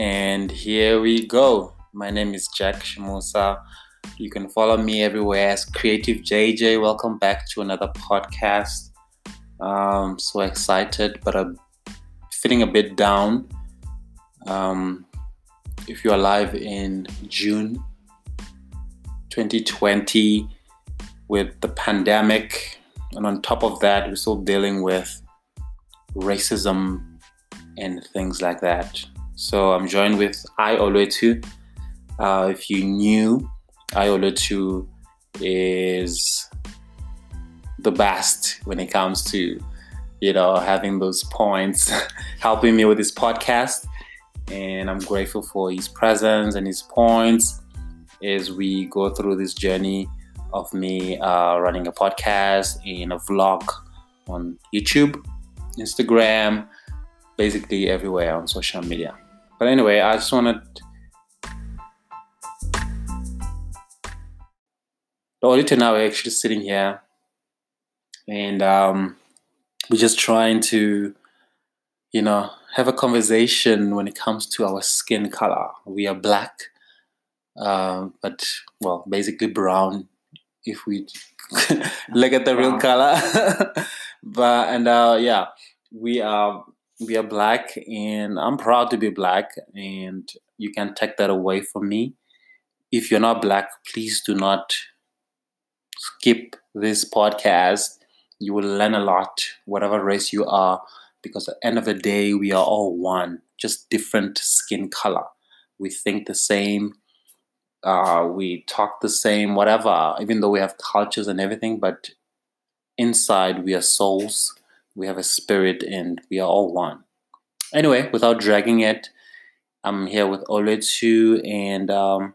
And here we go. My name is Jack Shimusa. You can follow me everywhere as Creative JJ. Welcome back to another podcast. Um, so excited, but I'm feeling a bit down. Um, if you're alive in June 2020 with the pandemic, and on top of that, we're still dealing with racism and things like that. So I'm joined with I Oluetu. Uh, if you knew, I Oluetu is the best when it comes to, you know, having those points, helping me with this podcast. And I'm grateful for his presence and his points as we go through this journey of me uh, running a podcast and a vlog on YouTube, Instagram, basically everywhere on social media. But anyway, I just wanted the auditor now we're actually sitting here and um, we're just trying to, you know, have a conversation when it comes to our skin color. We are black, uh, but well, basically brown if we look at the real color. but and uh, yeah, we are we are black, and I'm proud to be black, and you can take that away from me. If you're not black, please do not skip this podcast. You will learn a lot, whatever race you are, because at the end of the day, we are all one, just different skin color. We think the same, uh, we talk the same, whatever, even though we have cultures and everything, but inside we are souls, we have a spirit, and we are all one. Anyway, without dragging it, I'm here with Oluetu, and um,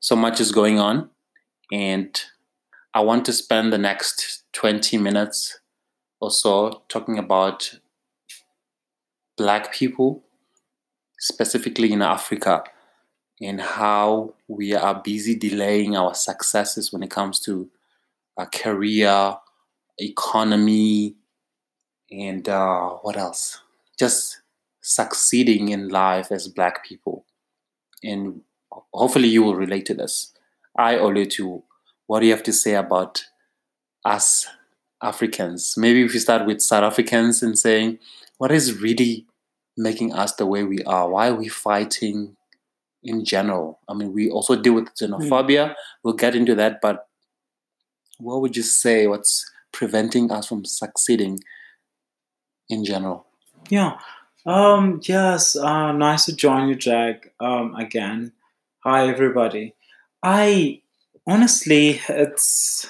so much is going on, and I want to spend the next 20 minutes or so talking about Black people, specifically in Africa and how we are busy delaying our successes when it comes to a career, economy, and uh, what else? Just succeeding in life as black people. And hopefully you will relate to this. I Oluetu, what do you have to say about us Africans? Maybe if we start with South Africans and saying, what is really making us the way we are? Why are we fighting in general. I mean, we also deal with xenophobia. Mm. We'll get into that, but what would you say? What's preventing us from succeeding in general? Yeah. Um, yes. Uh, nice to join you, Jack. Um, again. Hi, everybody. I honestly, it's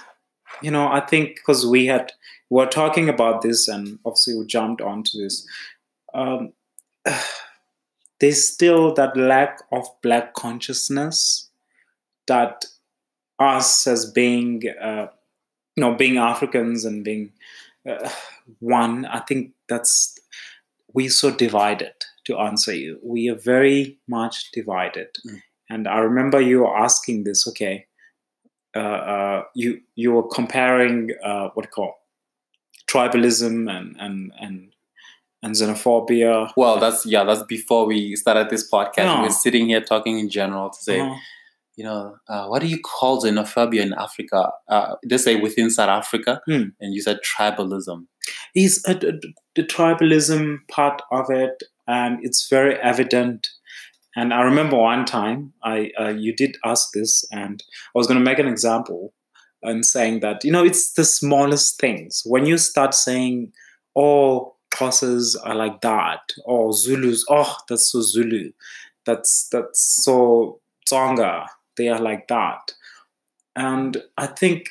you know, I think because we had we were talking about this, and obviously we jumped onto this. Um, there's still that lack of black consciousness that us as being uh, you know being africans and being uh, one i think that's we're so divided to answer you we are very much divided mm. and i remember you were asking this okay uh, uh you you were comparing uh, what you call tribalism and and and and xenophobia. Well, that's yeah, that's before we started this podcast. Yeah. We are sitting here talking in general to say, uh-huh. You know, uh, what do you call xenophobia in Africa? Uh, they say within South Africa, hmm. and you said tribalism. Is uh, the tribalism part of it, and it's very evident. And I remember one time I uh, you did ask this, and I was going to make an example and saying that you know it's the smallest things when you start saying, "Oh, Xhosas are like that, or Zulus, oh, that's so Zulu, that's that's so Tsonga, they are like that. And I think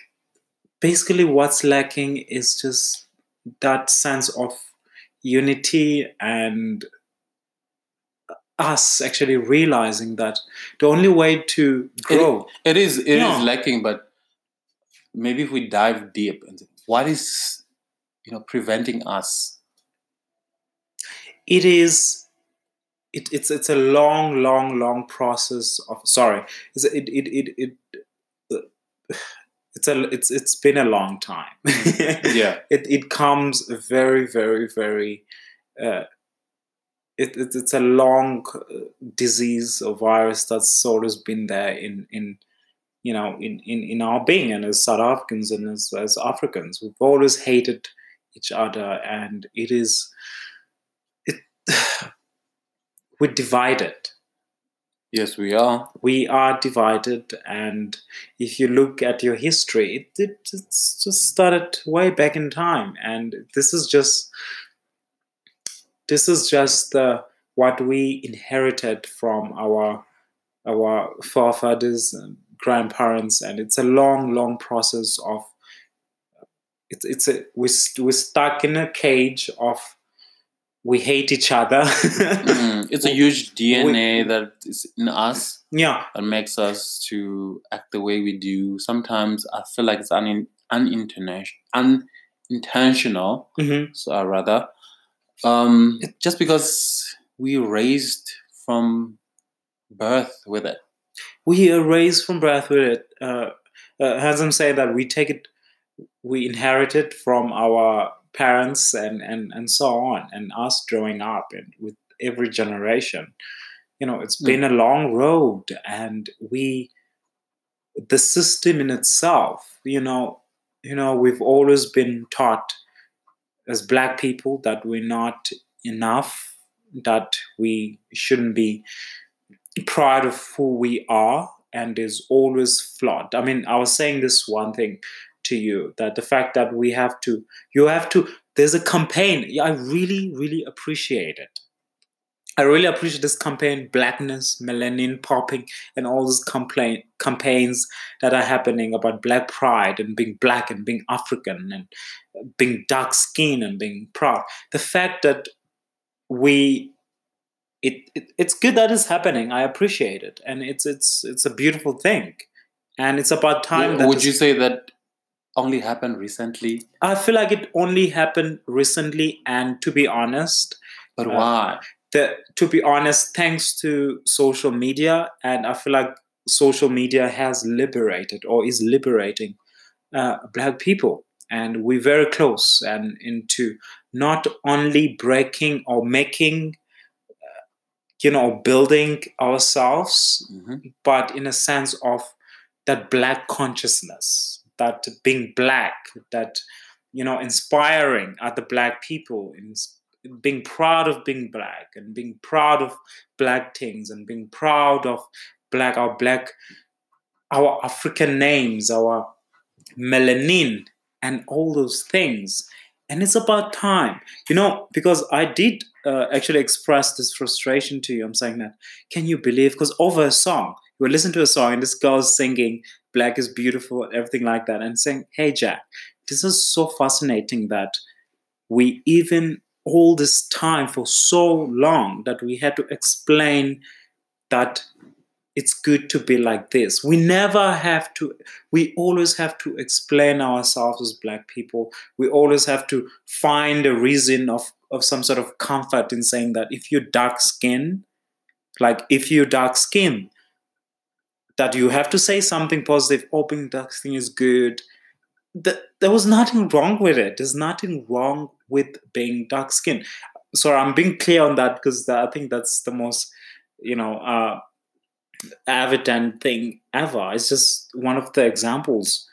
basically what's lacking is just that sense of unity and us actually realizing that the only way to grow it, it is it yeah. is lacking but maybe if we dive deep into what is you know preventing us it is it, it's it's a long long long process of sorry it's it it it, it it's a it's it's been a long time. Yeah. It it comes very very very uh, it, it, it's a long uh, disease or virus that's always been there in in you know in, in, in our being and as South Africans and as, as Africans. We've always hated each other and it is it we're divided Yes, we are. we are divided and if you look at your history it, it it's just started way back in time and this is just this is just uh, what we inherited from our our forefathers and grandparents and it's a long long process of it's it's a we're, st- we're stuck in a cage of we hate each other Mm, it's a huge DNA that is in us yeah that makes us to act the way we do. Sometimes I feel like it's un- unintentional, unintentional. hmm So uh, rather, um, just because we raised from birth with it. we are raised from birth with it. Uh, uh, Hazm say that we take it, we inherit it from our parents and, and, and so on, and us growing up and with every generation. You know, it's mm. been a long road, and we, the system in itself, you know, you know, we've always been taught as black people that we're not enough, that we shouldn't be proud of who we are and is always flawed. I mean, I was saying this one thing to you that the fact that we have to, you have to, there's a campaign. Yeah, I really, really appreciate it. I really appreciate this campaign, blackness, melanin popping, and all these complain, campaigns that are happening about black pride and being black and being African and being dark skinned and being proud. The fact that we it, it it's good that it's happening. I appreciate it, and it's it's it's a beautiful thing, and it's about time. that Would you say that only happened recently? I feel like it only happened recently, and to be honest, But Uh, why? the to be honest, thanks to social media, and I feel like social media has liberated or is liberating uh, black people, and we're very close and into not only breaking or making, uh, you know, building ourselves Mhm. but in a sense of that black consciousness that being black that you know inspiring other black people in being proud of being black and being proud of black things and being proud of black our black our african names our melanin and all those things. And it's about time. You know because i did uh, actually express this frustration to you. I'm saying that can you believe? Because over a song. You listen to a song and this girl's singing black is beautiful everything like that and saying hey jack this is so fascinating that we even all this time for so long that we had to explain that it's good to be like this. We never have to we always have to explain ourselves as black people. We always have to find a reason of of some sort of comfort in saying that if you're dark skin like if you're dark skin that you have to say something positive oh being dark skin is good. Th- there was nothing wrong with it. There's nothing wrong with being dark skin. So i'm being clear on that because i think that's the most you know uh evident thing ever. It's just one of the examples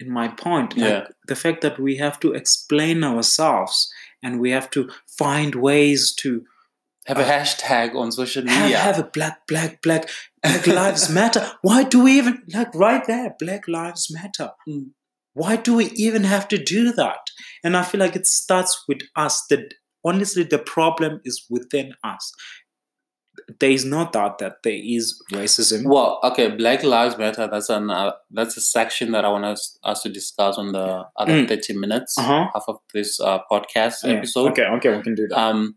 in my point. Like Yeah. the fact that we have to explain ourselves and we have to find ways to Have a hashtag on social have, media. have a black black black black lives matter why do we even like right there black lives matter Mm. why do we even have to do that and i feel like it starts with us that honestly the problem is within us there is no doubt that there is racism Well, okay, Black Lives Matter. That's an uh, that's a section that I want us us to discuss on the other Mm. thirty minutes, Uh-huh. half of this uh, podcast Yeah. episode. okay okay we can do that Um,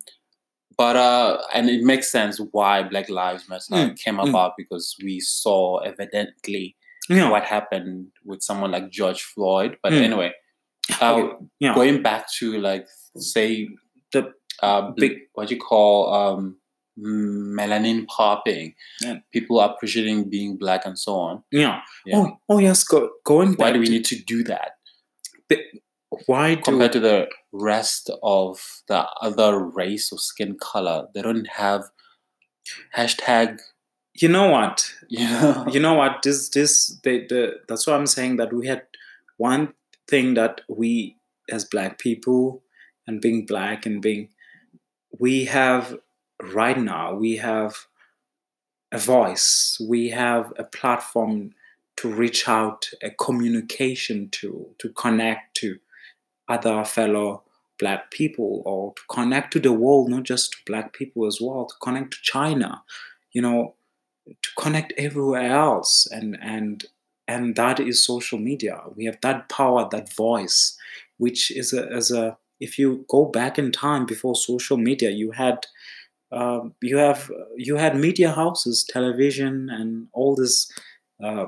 but uh, and it makes sense why Black Lives Matter Mm, came mm. about because we saw evidently yeah what happened with someone like George Floyd. But Mm. anyway, uh, Okay, yeah going back to like say The uh, big- what you call um, melanin popping, Yeah. people appreciating being black and so on. yeah Yeah. oh oh yes go, going Why do we to- need to do that? Why do compared to the rest of the other race or skin color, they don't have hashtag. you know what? You know, you know what? This this the, the that's why i'm saying that we had one thing that we as black people and being black and being we have right now we have a voice we have a platform to reach out a communication tool to connect to other fellow black people or to connect to the world not just to black people as well to connect to china you know to connect everywhere else. And and and that is social media. We have that power that voice which is a as a if you go back in time before social media you had um, you have you had media houses television and all this uh,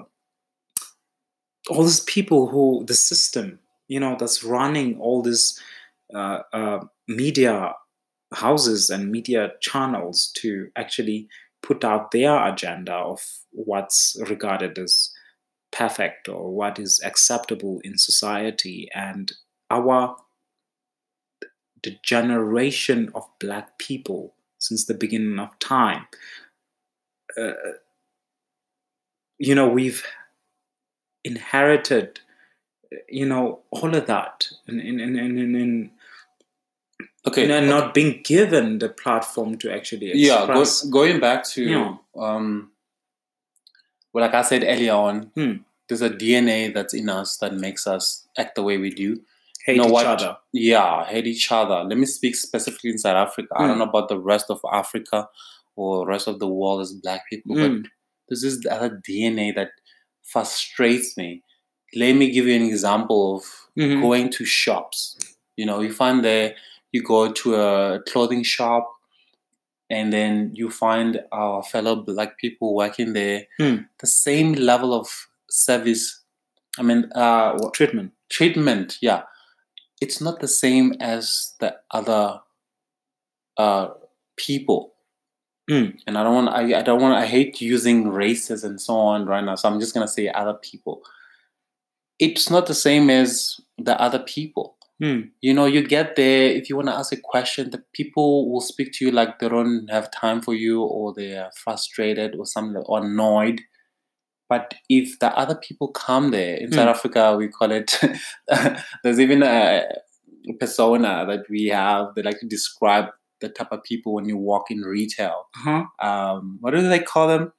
all these people who the system you know that's running all these uh, uh, media houses and media channels to actually put out their agenda of what's regarded as perfect or what is acceptable in society and our the generation of black people since the beginning of time. Uh, you know we've inherited you know all of that and in, in, in, in, in okay. you know, okay. not being given the platform to actually yeah go, going back to Yeah. um well like i said earlier on Hmm. there's a dna that's in us that makes us act the way we do hate know each what? other yeah hate each other let me speak specifically in south africa i don't Hmm. know about the rest of africa or rest of the world as black people but Mm. this is the other dna that frustrates me let me give you an example of Mhm. going to shops you know you find there you go to a clothing shop and then you find our fellow black people working there Hmm. the same level of service i mean uh what- treatment treatment yeah it's not the same as the other uh people Mm. and i don't want I, I don't want i hate using races and so on right now so i'm just gonna say other people it's not the same as the other people Hmm. you know you get there if you want to ask a question the people will speak to you like they don't have time for you or they are frustrated or something or annoyed but if the other people come there in south Hmm. africa we call it there's even a persona that we have they like to describe the type of people when you walk in retail uh-huh. um, what do they call them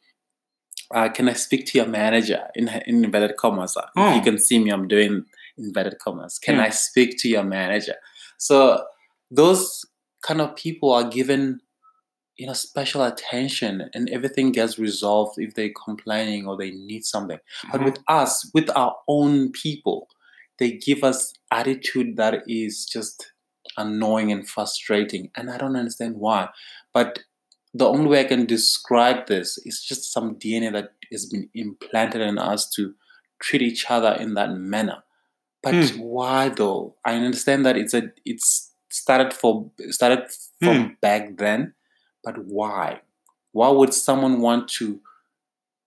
uh, can I speak to your manager in, in inverted commas? Uh, If Oh. you can see me, I'm doing inverted commas. Can Yeah. I speak to your manager? So those kind of people are given, you know, special attention, and everything gets resolved if they're complaining or they need something. But Uh-huh. with us, with our own people, they give us attitude that is just annoying and frustrating, and I don't understand why. But the only way I can describe this is just some DNA that has been implanted in us to treat each other in that manner. But Hmm. why though? I understand that it's a it's started for started from back then, but why? Why would someone want to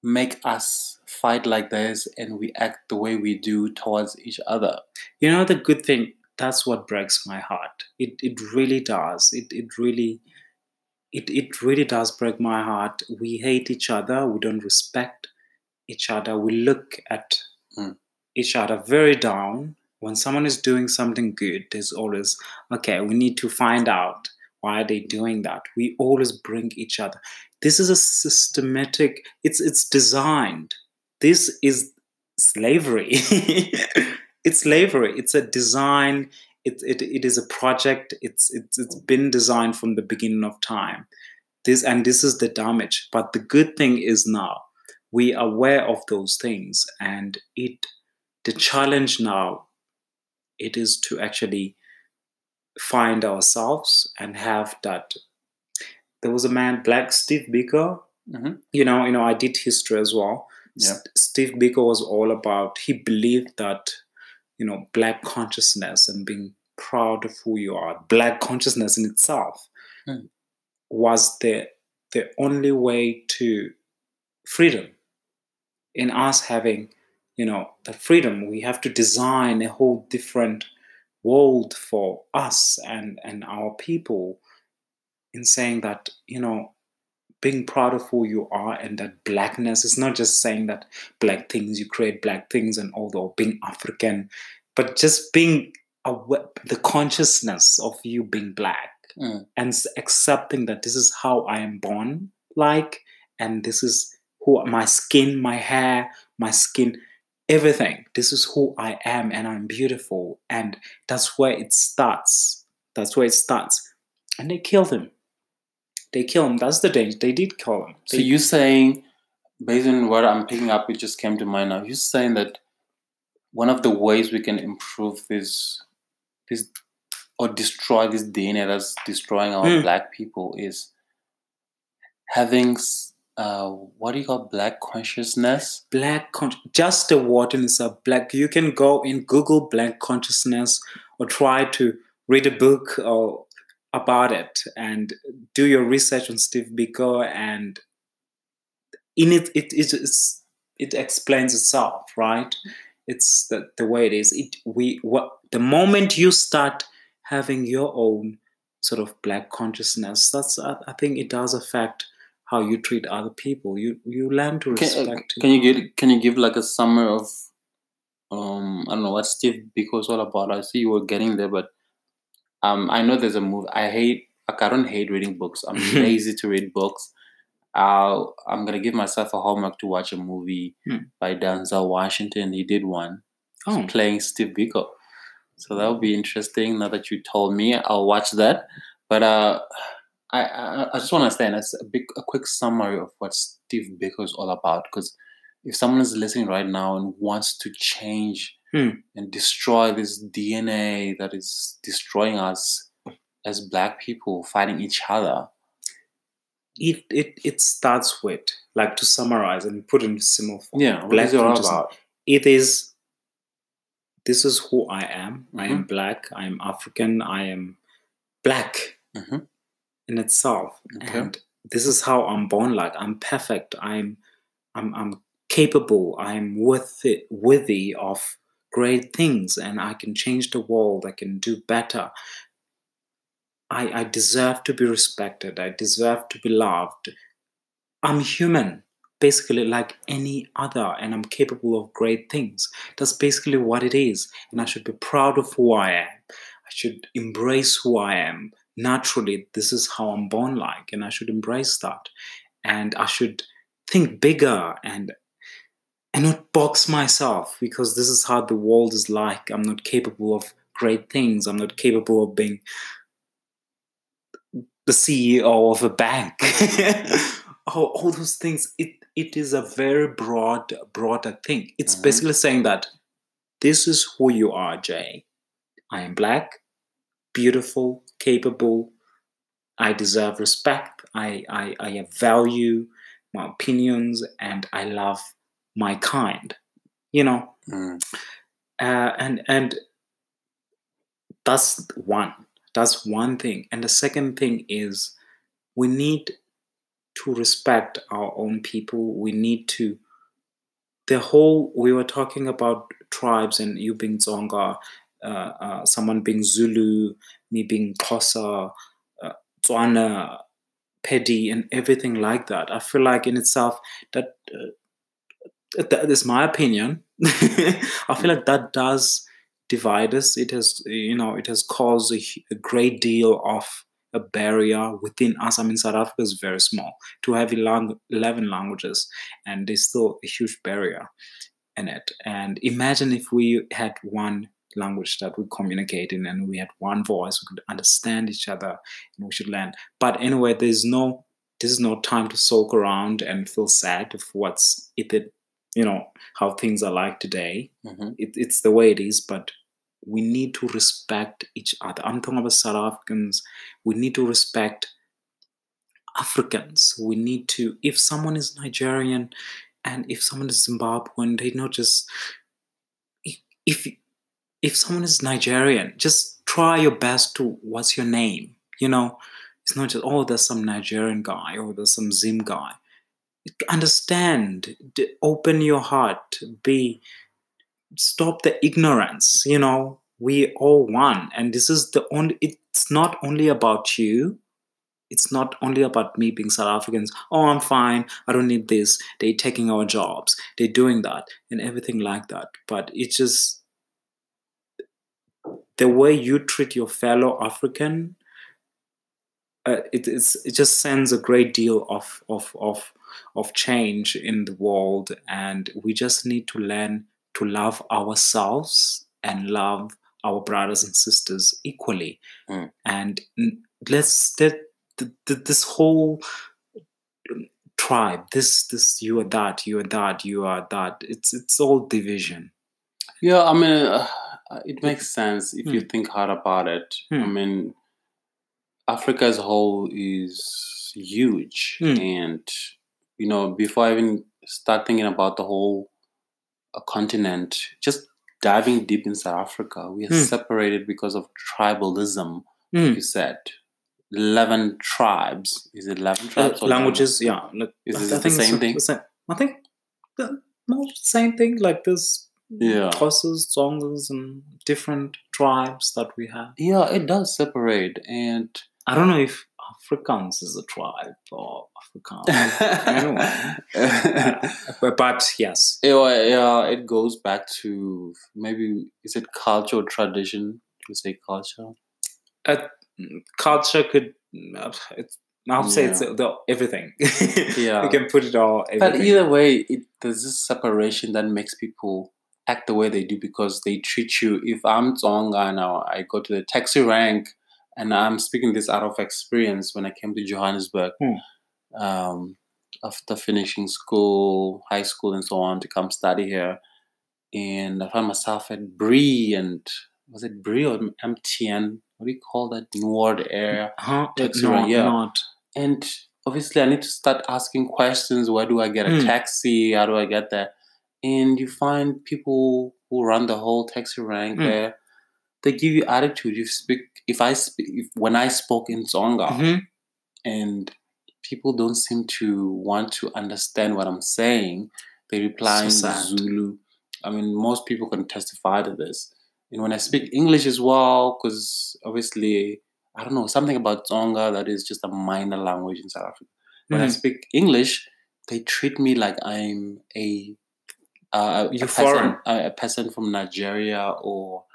make us fight like this and we act the way we do towards each other? You know the good thing. That's what breaks my heart. It it really does. It it really it it really does break my heart. We hate each other. We don't respect each other. We look at Mm. each other very down. When someone is doing something good, there's always okay. We need to find out why are they doing that. We always bring each other. This is a systematic. It's it's designed. This is slavery. it's slavery. It's a design. It, it, it is a project. It's, it's it's been designed from the beginning of time. This and this is the damage. But the good thing is now we are aware of those things, and it the challenge now it is to actually find ourselves and have that. There was a man, Black Steve Biko. Mhm. You know, you know, I did history as well. Yeah. S- Steve Biko was all about. He believed that you know black consciousness and being proud of who you are black consciousness in itself Hmm. was the the only way to freedom in us having you know the freedom we have to design a whole different world for us and and our people in saying that you know being proud of who you are and that blackness. Is not just saying that black things you create black things and all although being african but just being aware, the consciousness of you being black Mm. and accepting that this is how i am born like and this is who my skin my hair my skin everything. This is who i am and i'm beautiful and that's where it starts. That's where it starts. And they killed him they kill him that's the danger they did kill him So They- you saying, based on what I'm picking up, it just came to mind now. You're saying that one of the ways we can improve this, this, or destroy this DNA that's destroying our Mm. black people is having, uh, what do you call black consciousness? black con- just the word in itself black you can go in google black consciousness or try to read a book or about it and do your research on steve biko and in it it it, it explains itself right it's the, the way it is it we what the moment you start having your own sort of black consciousness that's i, I think it does affect how you treat other people you you learn to Can, uh, respect can you get? Can you give like a summary of, um, I don't know what Steve Biko is all about? I see you were getting there, but um, I know there's a movie. I hate. Like, I don't hate reading books. I'm lazy to read books. I'll, I'm gonna give myself a homework to watch a movie Hmm. by Denzel Washington. He did one oh playing Steve Biko, so that would be interesting. Now that you told me, I'll watch that. But uh, I I, I just want to understand as a big a quick summary of what Steve Biko is all about. Because if someone is listening right now and wants to change Hmm. and destroy this DNA that is destroying us as Black people, fighting each other. it, it it starts with like to summarize and put in simple form Yeah, what Black is it all about? it is this is who i am i Mm-hmm. am black i am african i am black Mhm. in itself Okay. and this is how i'm born like i'm perfect i'm i'm, I'm capable i'm worthy worthy of great things and i can change the world i can do better I, I deserve to be respected. I deserve to be loved. I'm human, basically like any other, and I'm capable of great things. That's basically what it is. And I should be proud of who I am. I should embrace who I am. Naturally, this is how I'm born like, and I should embrace that. And I should think bigger and and not box myself because this is how the world is like. I'm not capable of great things. I'm not capable of being the CEO of a bank. oh, all those things. It it is a very broad, broader thing. It's Mhm. basically saying that this is who you are, Jay. I am black, beautiful, capable. I deserve respect. I I, I value my opinions, and I love my kind. You know, Mm. uh, and and that's one that's one thing and the second thing is we need to respect our own people we need to the whole we were talking about tribes and you being Tsonga uh, uh, someone being zulu me being Xhosa, uh, Tswana, Pedi, and everything like that. I feel like in itself that uh, that is my opinion. I feel like that does divide us. It has, you know, it has caused a, a great deal of a barrier within us. I mean, South Africa is very small. To have 11 11 languages, and there's still a huge barrier in it. And imagine if we had one language that we communicate in and we had one voice, we could understand each other and we should learn. But anyway, there's no this is no time to soak around and feel sad of what's it you know how things are like today. Mhm. It, it's the way it is, but we need to respect each other. I'm talking about South Africans. We need to respect Africans. We need to, if someone is Nigerian and if someone is Zimbabwean, they not just, if, if someone is Nigerian, just try your best to, what's your name? You know, it's not just, oh, there's some Nigerian guy or there's some Zim guy. Understand, open your heart, be, stop the ignorance, you know, we all one and this is the only it's not only about you. It's not only about me being south africans. Oh i'm fine. I don't need this. They're taking our jobs. They're doing that and everything like that. But it's just the way you treat your fellow african uh, it, it just sends a great deal of, of, of, of change in the world and we just need to learn to love ourselves and love our brothers and sisters equally Mm. and let's let th- th- this whole tribe this this you are that you are that you are that it's it's all division Yeah, I mean, uh, it makes sense if you Hmm. think hard about it. I Hmm. mean, Africa as a whole is huge, Hmm. and you know, before I even start thinking about the whole uh, continent, just diving deep in South Africa, we are Hmm. separated because of tribalism. Mm. You said eleven tribes. Is it eleven Uh, tribes? or languages yeah look, Is I- this the same thing? the same- i think the same thing like this Yeah. Xhosas, Tsongas, and different tribes that we have Yeah, it does separate, and i don't know if afrikaans is a tribe or afrikaans anyway but, but yes Yeah, yeah, it goes back to maybe is it culture or tradition? You say culture. uh, culture could uh, it's I would say it's the, everything. Yeah. you can put it all. But either way, it there's this separation that makes people act the way they do because they treat you. If I'm Tsonga now, I go to the taxi rank, and I'm speaking this out of experience when I came to Johannesburg, Hmm. um, after finishing school, high school, and so on to come study here, and I found myself at Bree and was it Bree or MTN? What do you call that Noord area? huh? taxi no, rank, yeah. not. And obviously, I need to start asking questions. Where do I get a Mm. taxi? How do I get there? And you find people who run the whole taxi rank Mm. there. They give you attitude. You speak. If I speak, if, when I spoke in Tsonga, Mhm. and people don't seem to want to understand what I'm saying, they reply So in. Zulu. I mean, most people can testify to this. And when I speak English as well, because obviously, I don't know, something about Tsonga that is just a minor language in South Africa. When I Mhm. speak English, they treat me like I'm a uh, a, You're person, foreign. a, a person from Nigeria or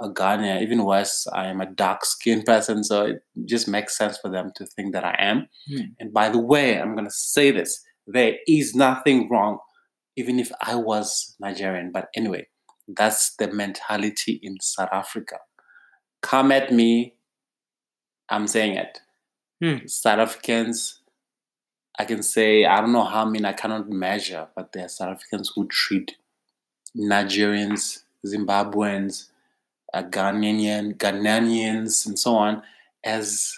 a Ghana. Even worse, I am a dark skinned person, so it just makes sense for them to think that I am. Hmm. And by the way, I'm gonna say this: there is nothing wrong, even if I was Nigerian. But anyway, that's the mentality in South Africa. Come at me. I'm saying it. Hmm. South Africans, I can say, I don't know how many, I cannot measure, but there are South Africans who treat Nigerians, Zimbabweans, uh, Ghanaian, Ghanaians, and so on as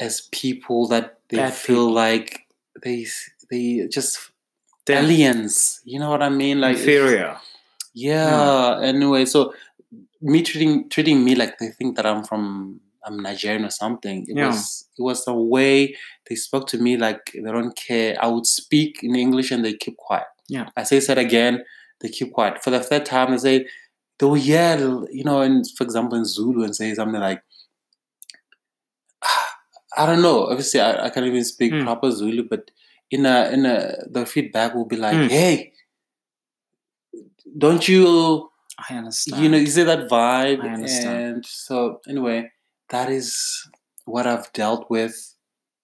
as people that they Bad feel people. like they they just aliens. You know what I mean? Like inferior. yeah. Anyway, so me treating treating me like they think that I'm from I'm Nigerian or something. It Yeah. was it was a way they spoke to me like they don't care. I would speak in English and they keep quiet. Yeah. I say that again, they keep quiet. For the third time, they say they will yell, you know, and for example in Zulu and say something like I don't know. Obviously, I, I can't even speak Mm. proper Zulu, but in a in a the feedback will be like, Mm. "Hey, don't you I understand. you know you see that vibe I understand. and so anyway that is what i've dealt with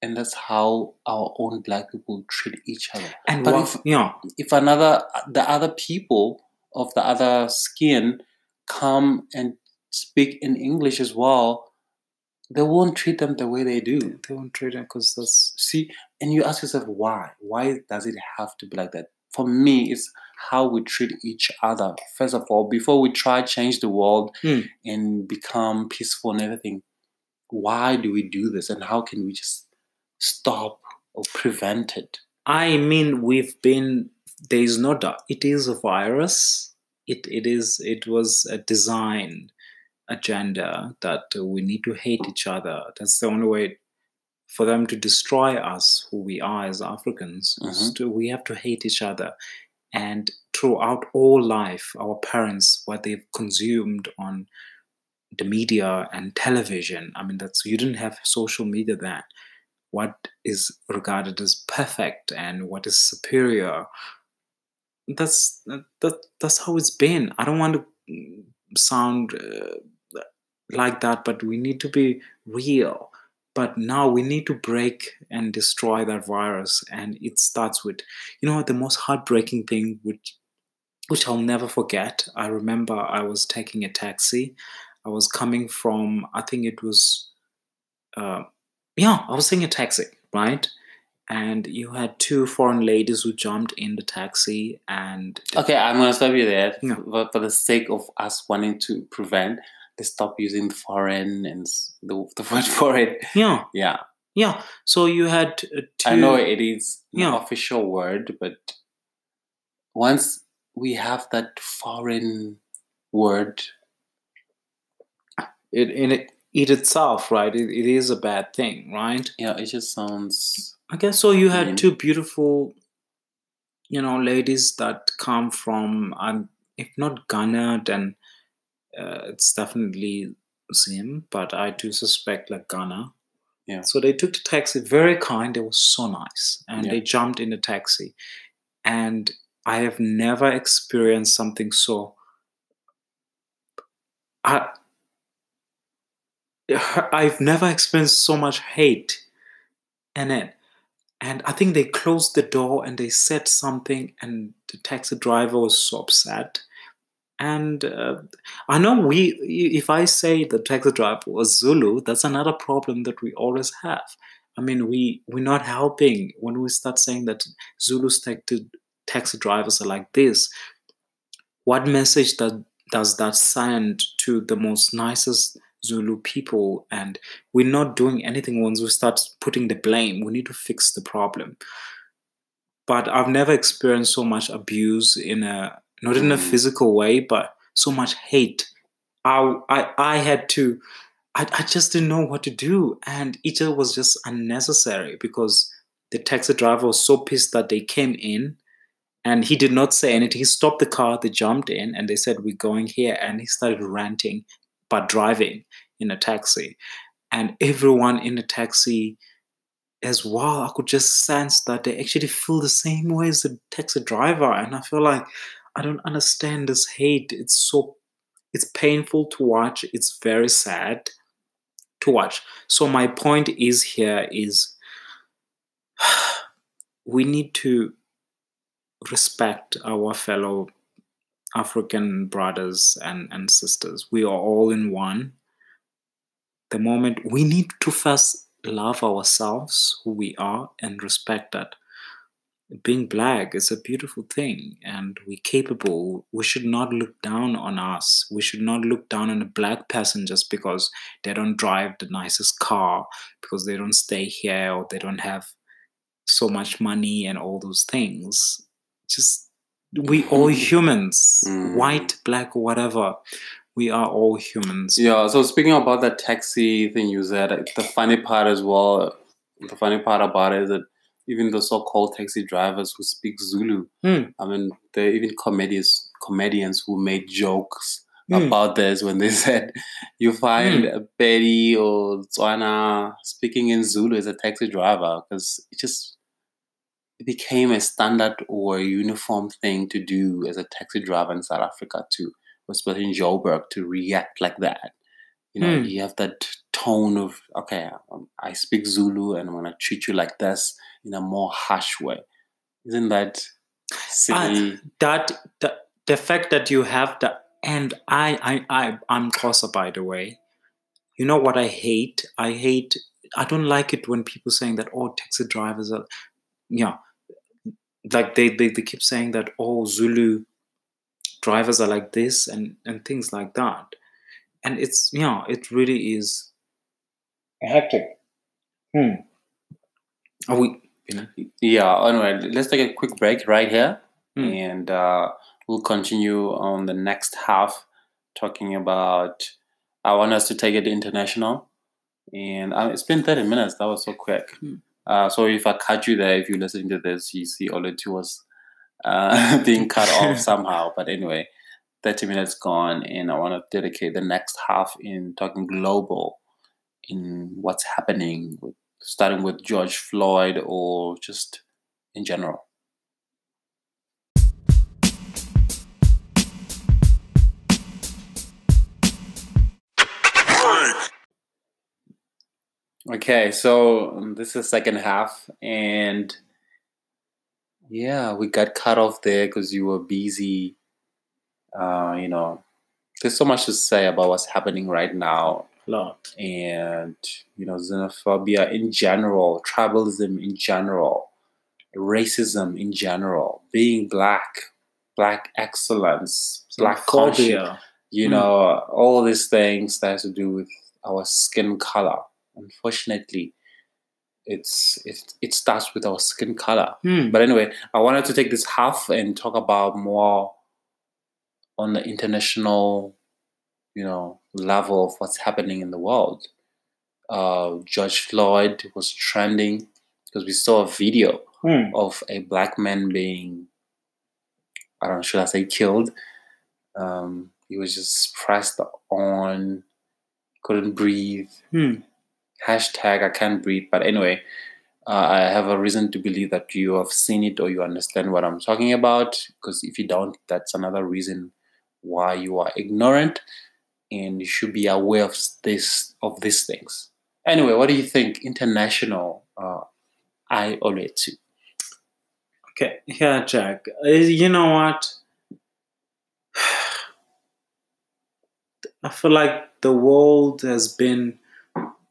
and that's how our own black people treat each other and but what, if- yeah, if another the other people of the other skin come and speak in english as well they won't treat them the way they do. They, they won't treat them because that's see and you ask yourself why? Why does it have to be like that? For me it's how we treat each other. First of all before we try change the world Hmm. and become peaceful and everything why do we do this and how can we just stop or prevent it? I mean, we've been there is no doubt. It is a virus. It it is it was a design agenda that we need to hate each other. That's the only way for them to destroy us, who we are as Africans. Mhm. to- we have to hate each other, and throughout all life, our parents, what they've consumed on the media and television, I mean, that's you didn't have social media then. What is regarded as perfect and what is superior. That's that, that's how it's been. I don't want to sound uh, like that, but we need to be real. But now we need to break and destroy that virus, and it starts with, you know, the most heartbreaking thing, which which I'll never forget. I remember I was taking a taxi. I was coming from, I think it was, uh, yeah, I was taking a taxi, right? And you had two foreign ladies who jumped in the taxi, and Okay, I'm gonna stop you there. Yeah. For, for the sake of us wanting to prevent, they stop using foreign and the, the word foreign. yeah, Yeah, yeah. So you had uh, two. I know it is an Yeah. official word, but once we have that foreign word, it in it, it itself, right? It, it is a bad thing, right? yeah, it just sounds. I guess so. You had two beautiful, you know, ladies that come from, um, if not Ghana, then uh, it's definitely Zim, but I do suspect like Ghana. Yeah. So they took the taxi, very kind. They were so nice, and Yeah. they jumped in the taxi, and I have never experienced something so. I. I've never experienced so much hate in it. And I think they closed the door and they said something, and the taxi driver was so upset. And uh, I know we, if I say the taxi driver was Zulu, that's another problem that we always have. I mean, we we're not helping when we start saying that Zulus taxi drivers are like this. What message that does that send to the most nicest Zulu people? And we're not doing anything once we start putting the blame. We need to fix the problem. But I've never experienced so much abuse in a not in a Mm. physical way, but so much hate. I I, I had to I, I just didn't know what to do. And it was just unnecessary because the taxi driver was so pissed that they came in and he did not say anything. He stopped the car, they jumped in, and they said, We're going here. And he started ranting, but driving in a taxi. And everyone in the taxi as well, I could just sense that they actually feel the same way as the taxi driver. And I feel like I don't understand this hate. It's so it's painful to watch. It's very sad to watch. So my point is here is we need to respect our fellow African brothers and, and sisters. We are all in one. The moment we need to first love ourselves, who we are, and respect that. Being black is a beautiful thing and we're capable. We should not look down on us. We should not look down on a black person just because they don't drive the nicest car, because they don't stay here, or they don't have so much money and all those things. Just we all humans, Mm. white, black, whatever. We are all humans. Yeah. So speaking about that taxi thing you said, the funny part as well. The funny part about it is that even the so-called taxi drivers who speak Zulu, Hmm. I mean, there are even comedians comedians who made jokes Hmm. about this when they said you find a Pedi or Tswana speaking in Zulu as a taxi driver because it just it became a standard or a uniform thing to do as a taxi driver in South Africa especially in Joburg to react like that. You know, Hmm. you have that tone of okay, um, I speak Zulu and I'm gonna treat you like this in a more harsh way. Isn't that silly? that the, the fact that you have that and I, I i i'm Xhosa by the way you know what i hate i hate i don't like it when people saying that oh taxi drivers are yeah like they, they they keep saying that oh zulu drivers are like this and and things like that and it's yeah it really is hectic hmm are we you know Yeah, anyway, let's take a quick break right here Hmm. and uh, we'll continue on the next half talking about. I want us to take it international, and uh, it's been 30 minutes. That was so quick. Hmm. Uh, so if I cut you there, if you're listening to this, you see all it was uh, being cut off somehow. But anyway, 30 minutes gone, and I want to dedicate the next half in talking global in what's happening, with, starting with George Floyd or just in general. Okay, so um, this is the second half, and yeah, we got cut off there because you were busy. Uh, you know, there's so much to say about what's happening right now, lot. and you know, xenophobia in general, tribalism in general, racism in general, being black, black excellence, black culture, you Mm. know, all these things that has to do with our skin color. Unfortunately, it's it it starts with our skin color. Hmm. But anyway, I wanted to take this half and talk about more on the international, you know, level of what's happening in the world. Uh, George Floyd was trending because we saw a video Hmm. of a black man being, I don't know, should I say killed? Um, he was just pressed on, couldn't breathe. Hmm. Hashtag I can't breathe. But anyway, uh, I have a reason to believe that you have seen it or you understand what I'm talking about. Because if you don't, that's another reason why you are ignorant, and you should be aware of this of these things. Anyway, what do you think? International, uh, I already too. Okay, yeah, Jack. Uh, you know what? I feel like the world has been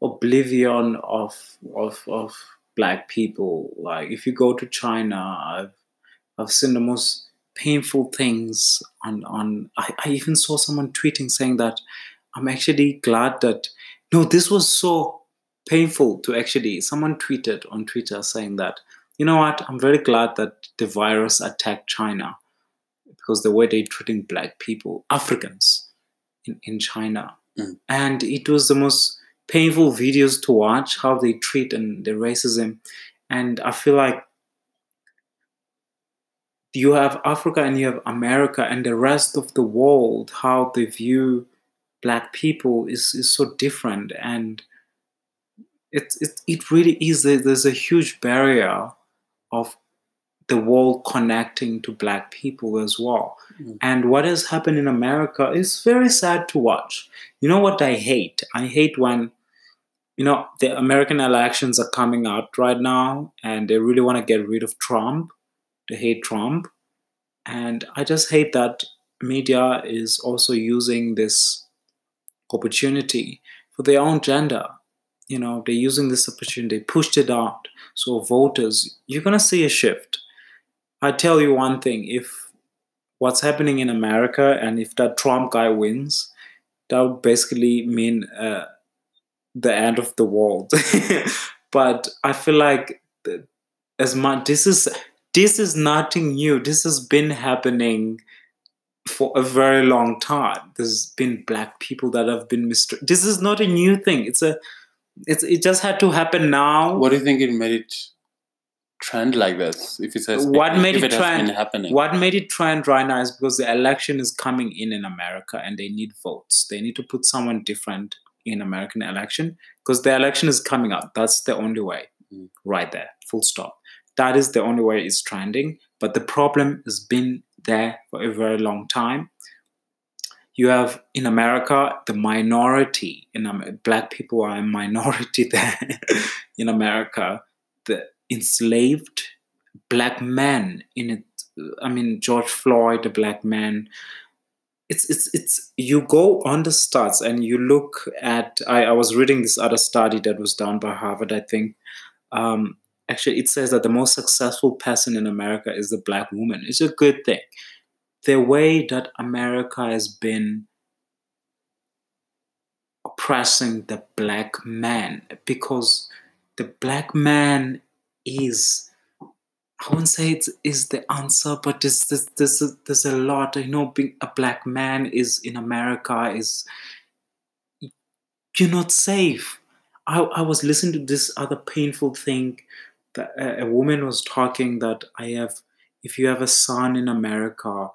oblivion of of of black people. Like if you go to China, I've I've seen the most painful things on on. I, I even saw someone tweeting saying that I'm actually glad that no, this was so painful to actually. Someone tweeted on Twitter saying that you know what? I'm very glad that the virus attacked China because the way they're treating black people, Africans in, in China. Mm. And it was the most painful videos to watch how they treat and the racism. And I feel like you have Africa and you have America and the rest of the world, how they view black people is, is so different. And it, it, it really is, there's a huge barrier of the world connecting to black people as well. Mm. And what has happened in America is very sad to watch. You know what I hate? I hate when, you know, the American elections are coming out right now and they really want to get rid of Trump. They hate Trump. And I just hate that media is also using this opportunity for their own agenda. You know, they're using this opportunity, they pushed it out. So, voters, you're going to see a shift. I tell you one thing if what's happening in America and if that Trump guy wins, that would basically mean uh, the end of the world. but I feel like as much this is this is nothing new. This has been happening for a very long time. There's been black people that have been mistreated. This is not a new thing. It's a it's it just had to happen now. What do you think it made it trend like this? If it has What been, made it it trend? happening? What made it trend right now is because the election is coming in in America and they need votes. They need to put someone different in American election because the election is coming out. That's the only way. Mm. Right there. Full stop. That is the only way it's trending. But the problem has been there for a very long time. You have in America the minority in black people are a minority there in America. The enslaved black men in it. I mean George Floyd, the black man. It's it's it's you go on the stats and you look at. I, I was reading this other study that was done by Harvard. I think. Um, actually, it says that the most successful person in America is the black woman. It's a good thing. The way that America has been oppressing the black man because the black man is I wouldn't say it is the answer, but there's, there's, there's, a, there's a lot. You know, being a black man is in America is you're not safe. I, I was listening to this other painful thing that a, a woman was talking that I have if you have a son in America,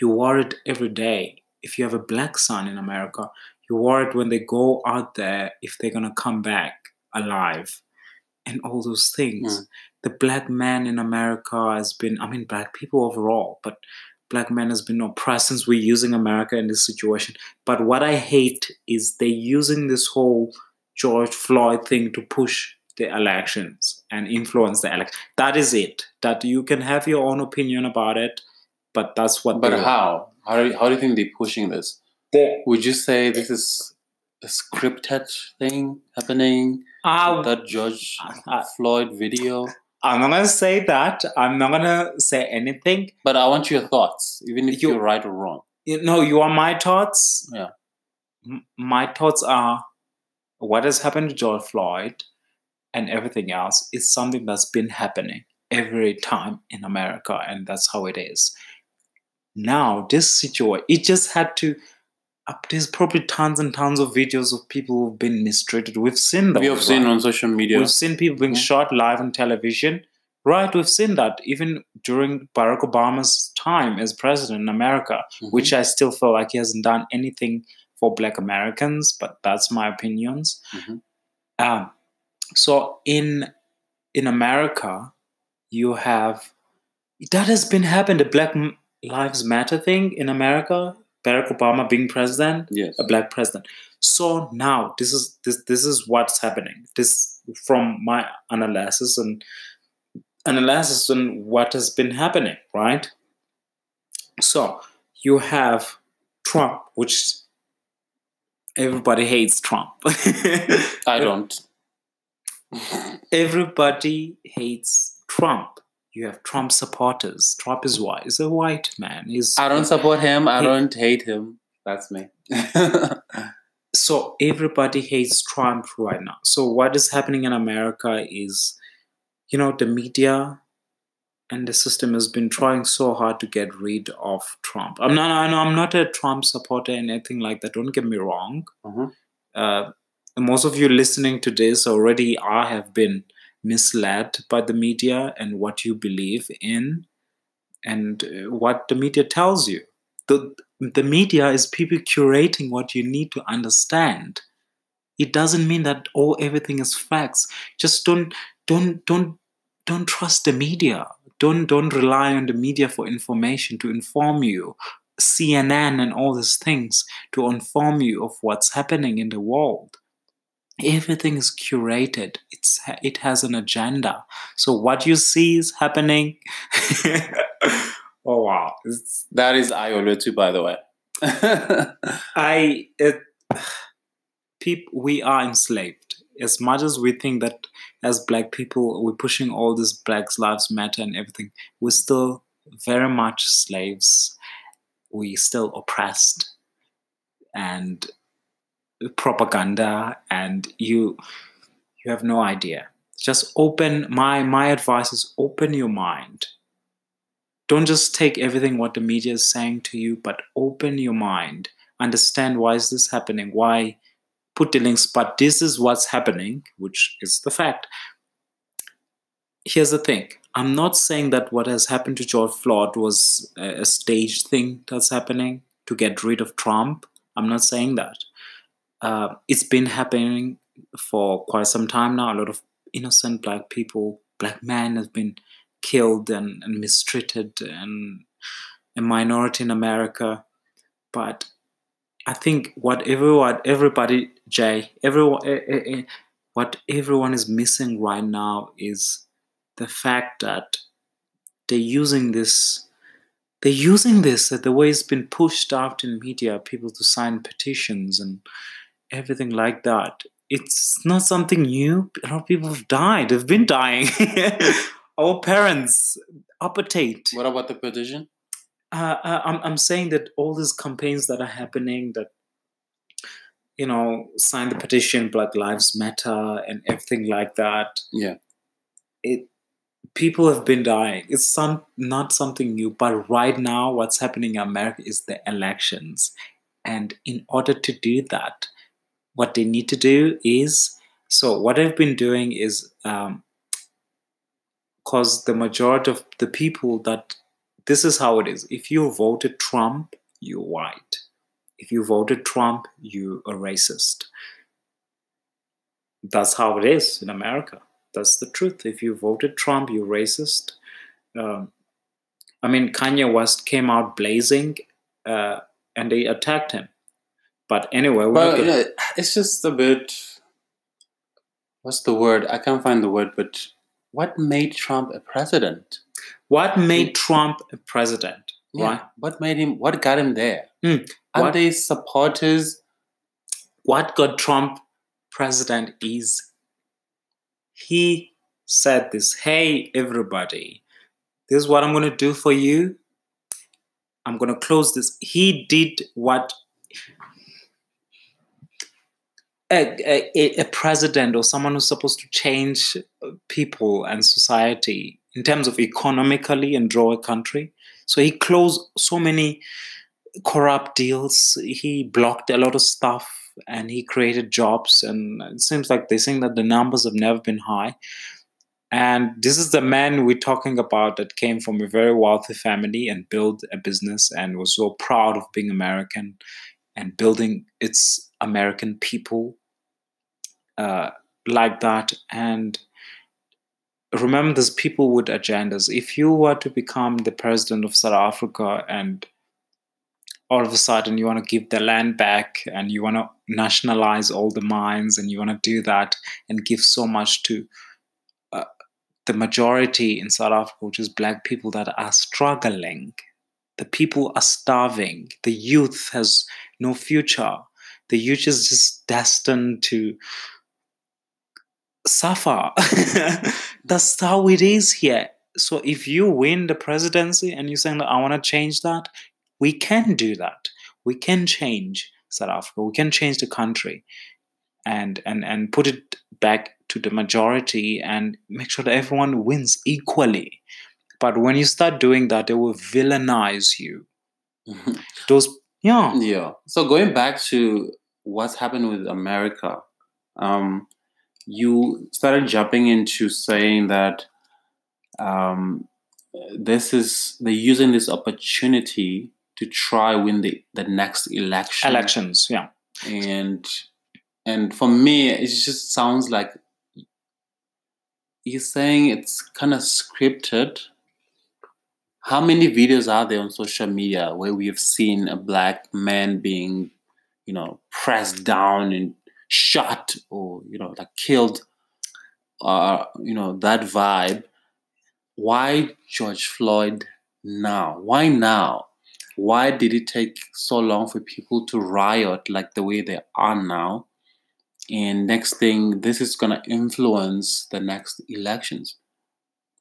you wear it every day. If you have a black son in America, you wear it when they go out there if they're gonna come back alive and all those things. Mm. The black man in America has been, I mean, black people overall, but black men has been oppressed since we're using America in this situation. But what I hate is they're using this whole George Floyd thing to push the elections and influence the election. That is it. That you can have your own opinion about it, but that's what. But they- how? How do you, how do you think they're pushing this? they- Would you say this is a scripted thing happening? I- that George I- Floyd video? I'm not gonna say that. I'm not gonna say anything. But I want your thoughts, even if You- you're right or wrong. You know, you are my thoughts. Yeah. M- my thoughts are what has happened to George Floyd and everything else is something that's been happening every time in America, and that's how it is. Now, this situation, it just had to. There's probably tons and tons of videos of people who've been mistreated. We've seen that. We have seen right? on social media. We've seen people being Yeah. shot live on television. Right, we've seen that even during Barack Obama's time as president in America, Mhm. which I still feel like he hasn't done anything for Black Americans, but that's my opinions. Mhm. Um, so in in America, you have that has been happened. The Black Lives Matter thing in America, Barack Obama being president, yes. a black president. So now this is this this is what's happening. This from my analysis and analysis on what has been happening, right? So you have Trump, which everybody hates Trump. I don't. everybody hates Trump. You have Trump supporters. Trump is white. He's a white man. He's I don't support him. I He- don't hate him. That's me. so everybody hates Trump right now. So what is happening in America is, you know, the media and the system has been trying so hard to get rid of Trump. I'm not. I I'm not a Trump supporter or anything like that. Don't get me wrong. Mhm. Uh, most of you listening to this already are have been misled by the media and what you believe in and uh, what the media tells you. The, the media is people curating what you need to understand. It doesn't mean that oh everything is facts. Just don't don't don't don't trust the media. Don't don't rely on the media for information to inform you. CNN and all these things to inform you of what's happening in the world. Everything is curated. It's it has an agenda. So what you see is happening. oh wow! It's, that is Oletu, by the way. I it, people we are enslaved. As much as we think that as black people we're pushing all this Black Lives Matter and everything, we're still very much slaves. We still oppressed and propaganda and you you have no idea. Just open my my advice is open your mind. Don't just take everything what the media is saying to you, but open your mind. Understand why is this happening? Why put the links but this is what's happening which is the fact. Here's the thing. I'm not saying that what has happened to george floyd was a, staged thing that's happening to get rid of trump. I'm not saying that uh, it's been happening for quite some time now a lot of innocent black people black men have been killed and, and mistreated and a minority in america but I think what everyone, everybody, Jay, everyone, eh, eh, eh, what everyone is missing right now is the fact that they're using this. They're using this the way it's been pushed out in media, people to sign petitions and everything like that. It's not something new. A lot of people have died. They've been dying. Our parents, apartheid what about the petition? uh, uh, I'm, I'm saying that all these campaigns that are happening that you know sign the petition black lives matter and everything like that Yeah. it people have been dying it's some not something new but right now what's happening in america is the elections and in order to do that what they need to do is so what i've been doing is um, because the majority of the people that this is how it is. If you voted Trump, you're white. If you voted Trump, you're a racist. That's how it is in America. That's the truth. If you voted Trump, you're racist. Um, I mean, Kanye West came out blazing, uh, and they attacked him. But anyway, we're But yeah, it's just a bit. What's the word? I can't find the word, but what made Trump a president? what made Trump a president? Yeah, Right? What made him? What got him there? Hmm, Are what- they supporters? What got Trump president is he said this Hey, everybody, this is what I'm going to do for you. I'm going to close this. He did what a, a, a president or someone who's supposed to change people and society in terms of economically and draw a country. So he closed so many corrupt deals. He blocked a lot of stuff and he created jobs. And it seems like they're saying that the numbers have never been high. And this is the man we're talking about that came from a very wealthy family and built a business and was so proud of being American and building its American people uh, like that. And remember, there's people with agendas. If you were to become the president of South Africa and all of a sudden you want to give the land back and you want to nationalize all the mines and you want to do that and give so much to uh, the majority in South Africa, which is black people that are struggling. The people are starving. The youth has no future. The youth is just destined to suffer. That's how it is here. So if you win the presidency and you're saying that I want to change that, we can do that. We can change South Africa. We can change the country and and and put it back to the majority and make sure that everyone wins equally. But when you start doing that, they will villainize you. Those yeah. Yeah. So going back to what's happened with America, um, you started jumping into saying that um, this is they're using this opportunity to try win the, the next election. Elections, yeah. And and for me, it just sounds like you're saying it's kind of scripted. How many videos are there on social media where we have seen a black man being, you know, pressed down and shot or you know, like killed? Uh, you know that vibe. Why George Floyd now? Why now? Why did it take so long for people to riot like the way they are now? And next thing, this is gonna influence the next elections.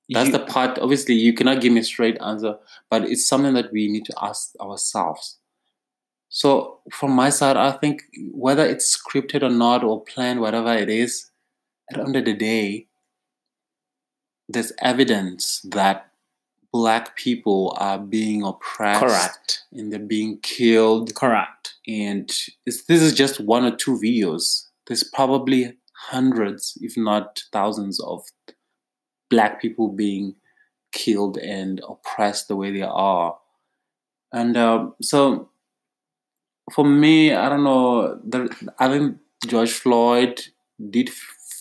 That's You- the part. Obviously, you cannot give me a straight answer, but it's something that we need to ask ourselves. So, from my side, I think whether it's scripted or not, or planned, whatever it is, at the end of the day, there's evidence that black people are being oppressed correct. and they're being killed Correct. and it's, this is just one or two videos there's probably hundreds if not thousands of black people being killed and oppressed the way they are and um, so for me i don't know the, i think george floyd did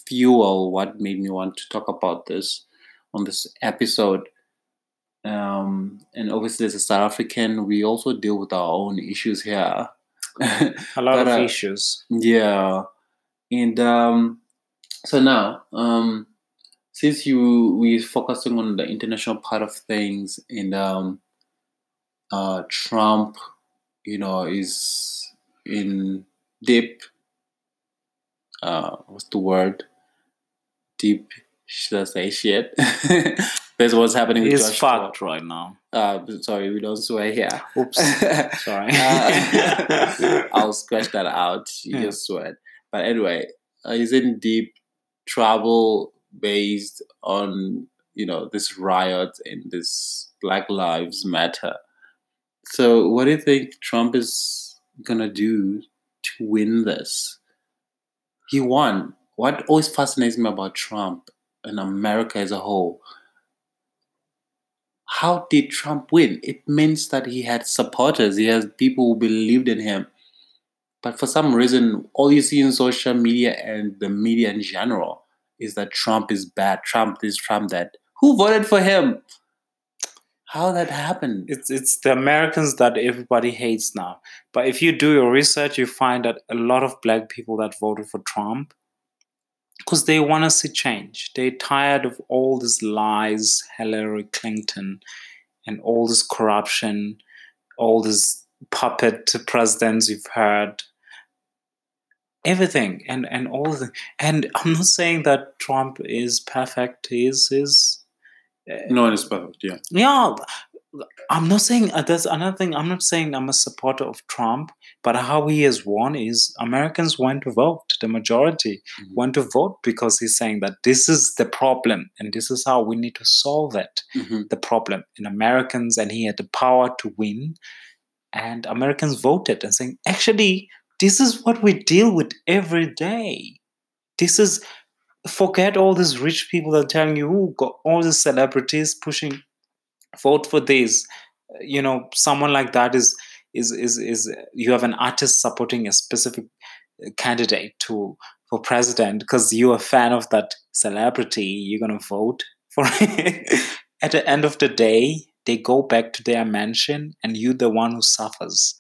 fuel what made me want to talk about this on this episode. Um, and obviously as a south african we also deal with our own issues here. A lot But, of uh, issues. yeah, and um, so now, um, since you we're focusing on the international part of things, and um, uh, Trump, you know, is in deep. Uh, what's the word? Deep. Should I say shit? That's what's happening with Floyd. fucked right now. Uh, sorry, we don't swear here. Oops. Sorry. Uh, I'll scratch that out. You Yeah. just sweat. But anyway, uh, he's in deep trouble based on you know this riot and this Black Lives Matter. So, what do you think Trump is gonna do to win this? He won. What always fascinates me about Trump and America as a whole, how did Trump win? It means that he had supporters, he has people who believed in him. But for some reason, all you see in social media and the media in general is that Trump is bad, Trump this, Trump that. Who voted for him? How that happened? It's it's the Americans that everybody hates now. But if you do your research, you find that a lot of black people that voted for Trump because they want to see change. They're tired of all these lies, Hillary Clinton, and all this corruption, all these puppet presidents you've heard. Everything and and all the and I'm not saying that Trump is perfect. He is is no one is perfect. Yeah. yeah i'm not saying uh, that's another thing i'm not saying i'm a supporter of trump but how he has won is americans went to vote the majority Mhm. went to vote because he's saying that this is the problem and this is how we need to solve it Mhm. the problem in americans and he had the power to win and americans voted and saying actually this is what we deal with every day this is forget all these rich people that are telling you "Ooh, got all these celebrities pushing vote for this. You know someone like that is is is is you have an artist supporting a specific uh, candidate to for president because you're a fan of that celebrity you're going to vote for it at the end of the day they go back to their mansion and you're the one who suffers.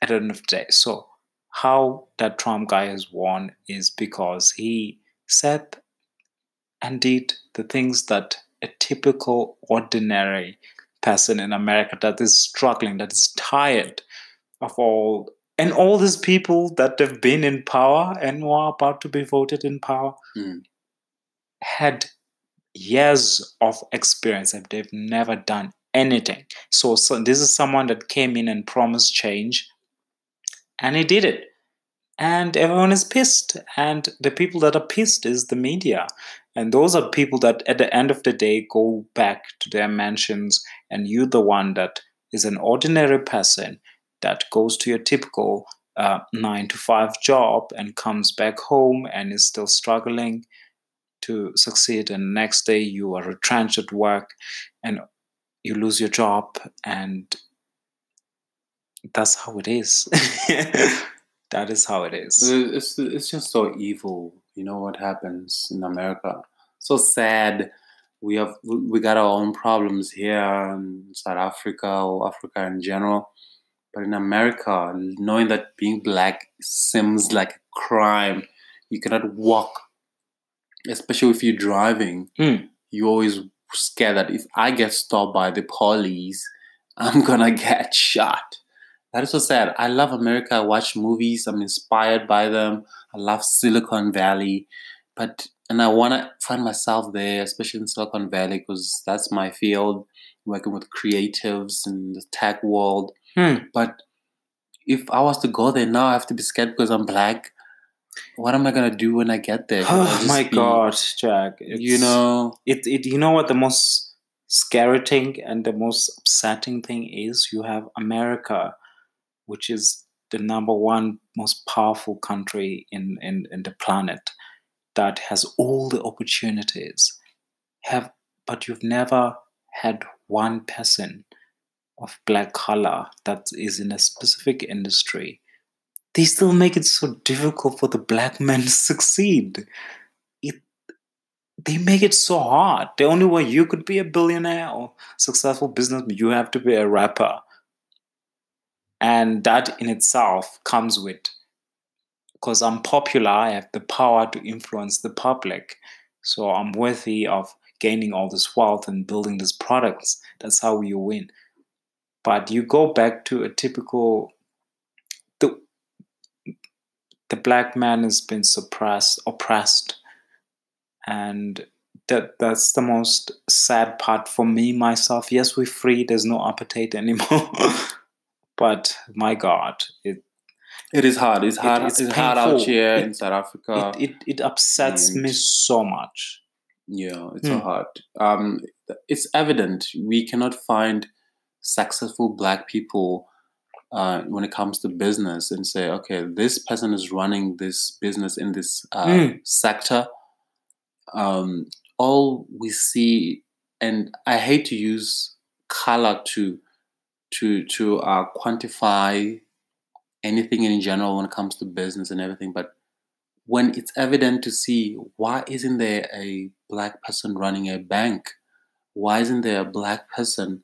At the end of the day so how that trump guy has won is because he said and did the things that a typical ordinary person in America that is struggling, that is tired of all and all these people that have been in power and who are about to be voted in power Mm. had years of experience and they've never done anything. So, so this is someone that came in and promised change and he did it. And everyone is pissed. And the people that are pissed is the media. And those are people that at the end of the day go back to their mansions, and you're the one that is an ordinary person that goes to your typical uh, nine to five job and comes back home and is still struggling to succeed. And next day you are retrenched at work and you lose your job, and that's how it is. that is how it is. It's it's just so evil. You know what happens in America. So sad. We have we got our own problems here in South Africa or Africa in general. But in America, knowing that being black seems like a crime, you cannot walk, especially if you're driving. Mm. You're always scared that if I get stopped by the police, I'm gonna get shot. That is so sad. I love America. I watch movies. I'm inspired by them. I love Silicon Valley, but and I want to find myself there, especially in Silicon Valley, because that's my field, working with creatives in the tech world. Hmm. But if I was to go there now, I have to be scared because I'm black. What am I gonna do when I get there? Oh my be- god, Jack! You know, it, it you know what the most scary thing and the most upsetting thing is you have america which is the number one most powerful country in, in, in the planet that has all the opportunities have but you've never had one person of black color that is in a specific industry they still make it so difficult for the black men to succeed it they make it so hard. The only way you could be a billionaire or successful businessman, you have to be a rapper. And that in itself comes with because I'm popular, I have the power to influence the public. So I'm worthy of gaining all this wealth and building these products. That's how you win. But you go back to a typical the the black man has been suppressed, oppressed and that that's the most sad part for me myself yes we're free there's no apartheid anymore but my god it it is hard. It's It- hard. it's it's, hard out here It- in South Africa. it, it, it upsets me so much Yeah, it's so Hmm. hard. Um, it's evident we cannot find successful black people uh, when it comes to business and say, okay, this person is running this business in this uh, Hmm. sector. Um, all we see and I hate to use color to to to uh, quantify anything in general when it comes to business and everything, but when it's evident to see why isn't there a black person running a bank? Why isn't there a black person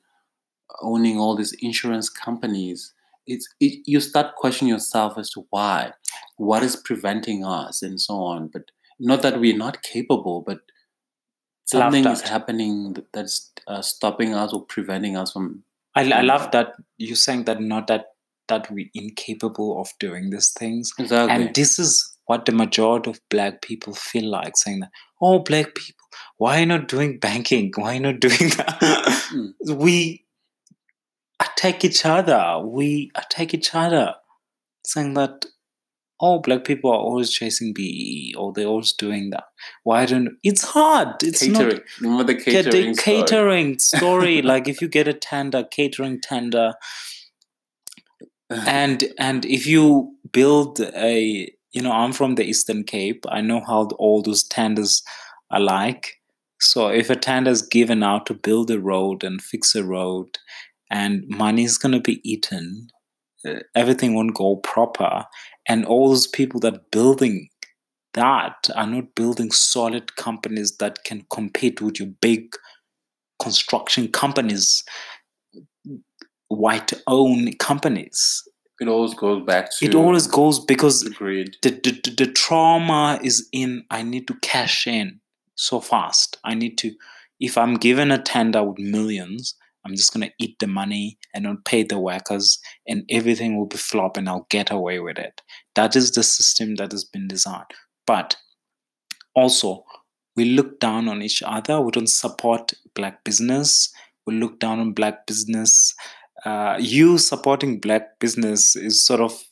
owning all these insurance companies? It's it, you start questioning yourself as to why, what is preventing us, and so on. But not that we're not capable, but something is happening that's uh, stopping us or preventing us from. I, I love that. that you saying that not that that we're incapable of doing these things. Exactly. And this is what the majority of black people feel like saying that, oh, black people, why are you not doing banking? Why are you not doing that? Mm. we attack each other. We attack each other, saying that, oh, black people are always chasing BEE or they're always doing that. Why don't it's hard. It's catering. not Remember the catering? the story? catering story. like if you get a tender, catering tender, and and if you build a you know i'm from the eastern cape i know how all those tenders are like so if a tender is given out to build a road and fix a road and money is going to be eaten uh, everything won't go proper and all those people that building that are not building solid companies that can compete with your big construction companies white owned companies. It always goes back to it always goes because the the, the, the, the trauma is in i need to cash in so fast. I need to if i'm given a tender with millions i'm just going to eat the money and not pay the workers and everything will be flop and i'll get away with it. That is the system that has been designed. But also we look down on each other. We don't support black business. We look down on black business. Uh, you supporting black business is sort of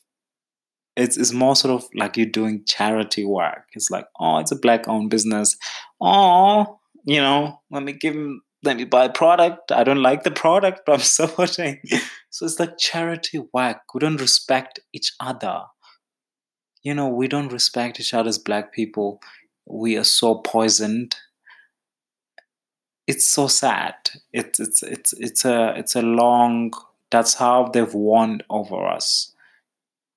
it's, it's more sort of like you're doing charity work. It's like oh it's a black owned business. Oh you know let me give him let me buy a product. I don't like the product but i'm supporting. So it's like charity work. We don't respect each other. You know we don't respect each other as black people. We are so poisoned. It's so sad. It's it's it's it's a it's a long that's how they've won over us.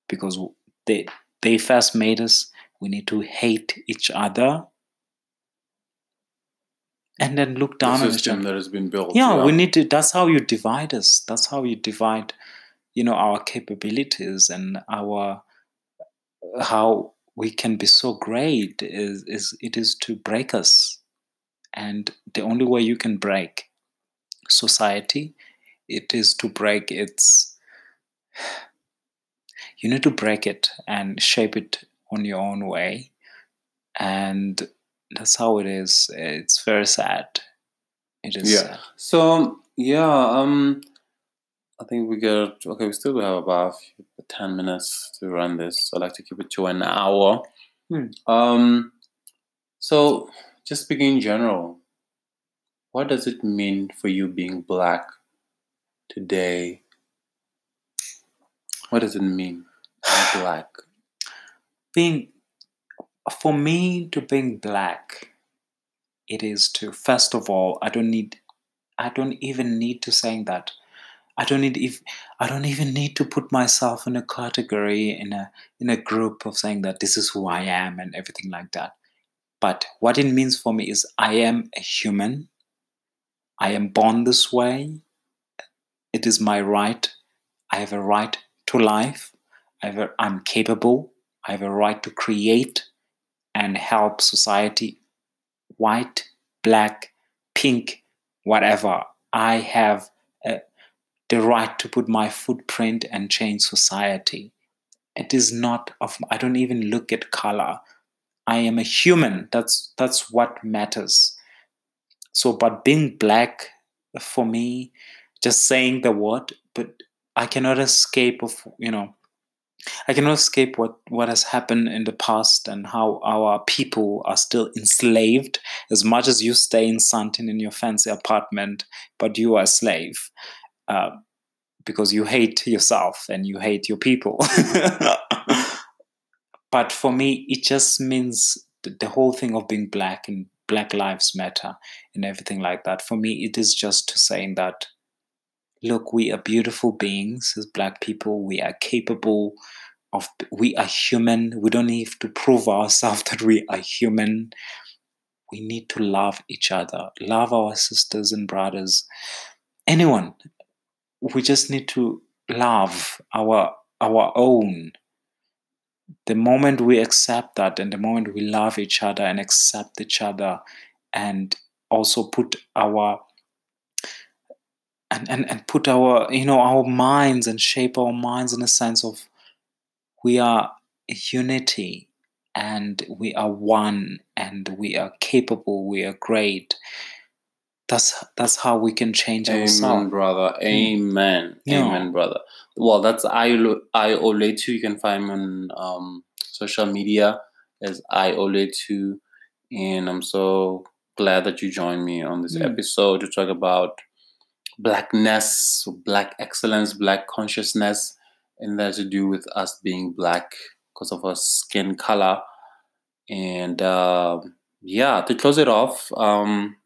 Because they they first made us. We need to hate each other and then look The down on each system that has been built. yeah we need to that's how you divide us. That's how you divide you know our capabilities and our how we can be so great is is it is to break us. And the only way you can break society it is to break its you need to break it and shape it on your own way. And that's how it is it's very sad it is Yeah. sad. So yeah, um, I think we got okay. We still have about ten minutes to run this. I like to keep it to an hour. Hmm. Um, so just speaking in general, what does it mean for you being black today? What does it mean being black? being for me to being black it is to first of all i don't need i don't even need to saying that. I don't need if i don't even need to put myself in a category in a in a group of saying that this is who i am and everything like that. But what it means for me is i am a human. I am born this way. It is my right. I have a right to life. I have a, i'm capable. I have a right to create and help society, white, black, pink, whatever. I have uh, the right to put my footprint and change society. It is not of. I don't even look at color. I am a human. That's that's what matters. So, but being black for me, just saying the word, but I cannot escape of you know I cannot escape what, what has happened in the past and how our people are still enslaved. As much as you stay in Sandton in your fancy apartment, but you are a slave uh, because you hate yourself and you hate your people. but for me, it just means the, whole thing of being black and Black Lives Matter and everything like that. For me, it is just saying that, look, we are beautiful beings as Black people. We are capable of, we are human. We don't need to prove ourselves that we are human. We need to love each other, love our sisters and brothers, anyone. We just need to love our our own the moment we accept that and the moment we love each other and accept each other and also put our and, and, and put our you know our minds and shape our minds in a sense of we are unity and we are one and we are capable we are great that's that's how we can change Amen, ourselves brother. Amen. Yeah. Amen, brother. Well, that's I I Oletu. You can find me on um, social media as I Oletu, and I'm so glad that you joined me on this Mm. episode to talk about blackness, black excellence, black consciousness, and that to do with us being black because of our skin color. And um yeah, to close it off, um,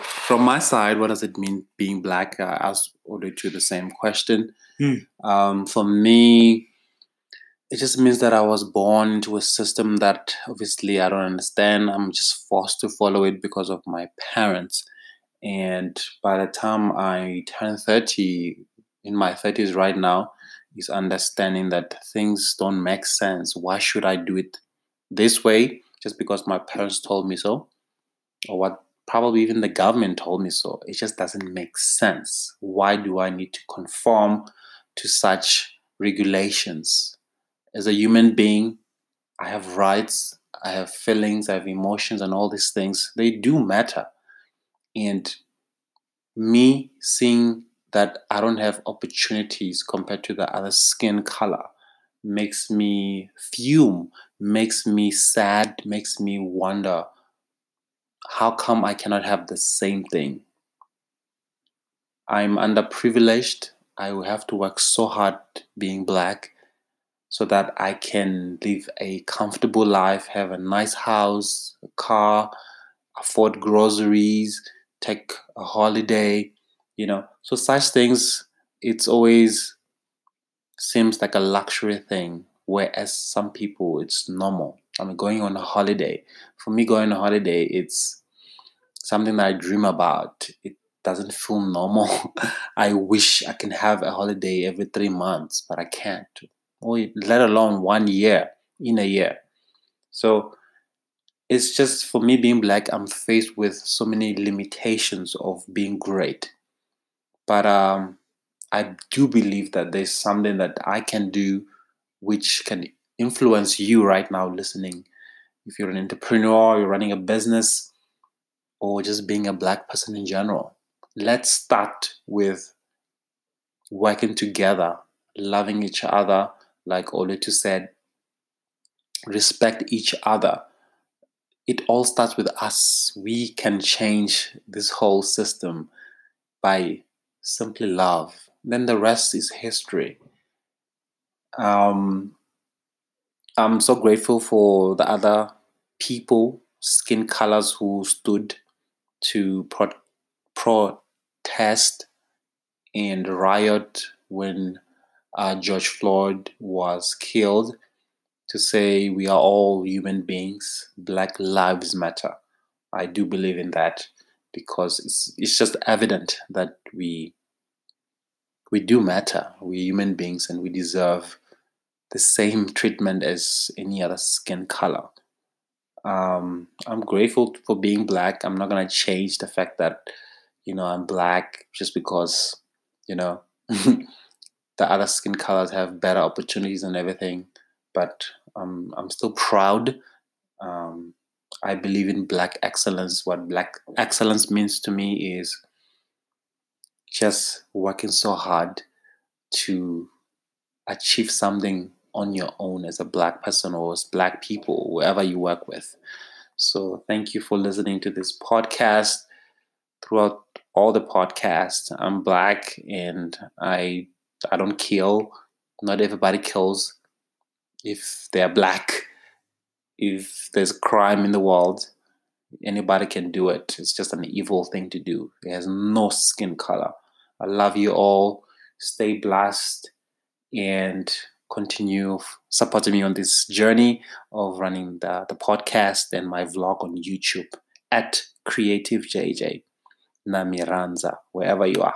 from my side, what does it mean being black? I asked Oletu the same question. Hmm. Um, for me, it just means that I was born into a system that obviously I don't understand. I'm just forced to follow it because of my parents. And by the time I turn 30, in my 30s right now, is understanding that things don't make sense. Why should I do it this way just because my parents told me so? Or what probably even the government told me so. It just doesn't make sense. Why do I need to conform to such regulations? As a human being, I have rights, I have feelings, I have emotions, and all these things. They do matter. And me seeing that I don't have opportunities compared to the other skin color makes me fume, makes me sad, makes me wonder how come I cannot have the same thing? I'm underprivileged. I will have to work so hard being black so that I can live a comfortable life, have a nice house, a car, afford groceries, take a holiday, you know. So such things it's always seems like a luxury thing, whereas some people it's normal. I mean going on a holiday. For me going on a holiday it's something that I dream about. It doesn't feel normal. I wish I can have a holiday every three months, but I can't. Or let alone one year in a year. So it's just for me being black, I'm faced with so many limitations of being great. But um, I do believe that there's something that I can do which can influence you right now listening. If you're an entrepreneur, you're running a business, or just being a black person in general. Let's start with working together, loving each other, like Oletu said, respect each other. It all starts with us. We can change this whole system by simply love. Then the rest is history. Um, I'm so grateful for the other people, skin colors who stood to pro- protest and riot when uh, George Floyd was killed to say we are all human beings. Black lives matter. I do believe in that because it's it's just evident that we we do matter. We're human beings and we deserve the same treatment as any other skin color. Um, I'm grateful for being black. I'm not gonna change the fact that you know I'm black just because you know the other skin colors have better opportunities and everything. But um, I'm still proud. Um, I believe in black excellence. What black excellence means to me is just working so hard to achieve something on your own as a black person or as black people, wherever you work with. So thank you for listening to this podcast. Throughout all the podcasts, I'm black and I I don't kill. Not everybody kills if they're black. If there's crime in the world, anybody can do it. It's just an evil thing to do. It has no skin color. I love you all. Stay blessed and continue supporting me on this journey of running the, the podcast and my vlog on YouTube at Creative JJ Namiranza, wherever you are.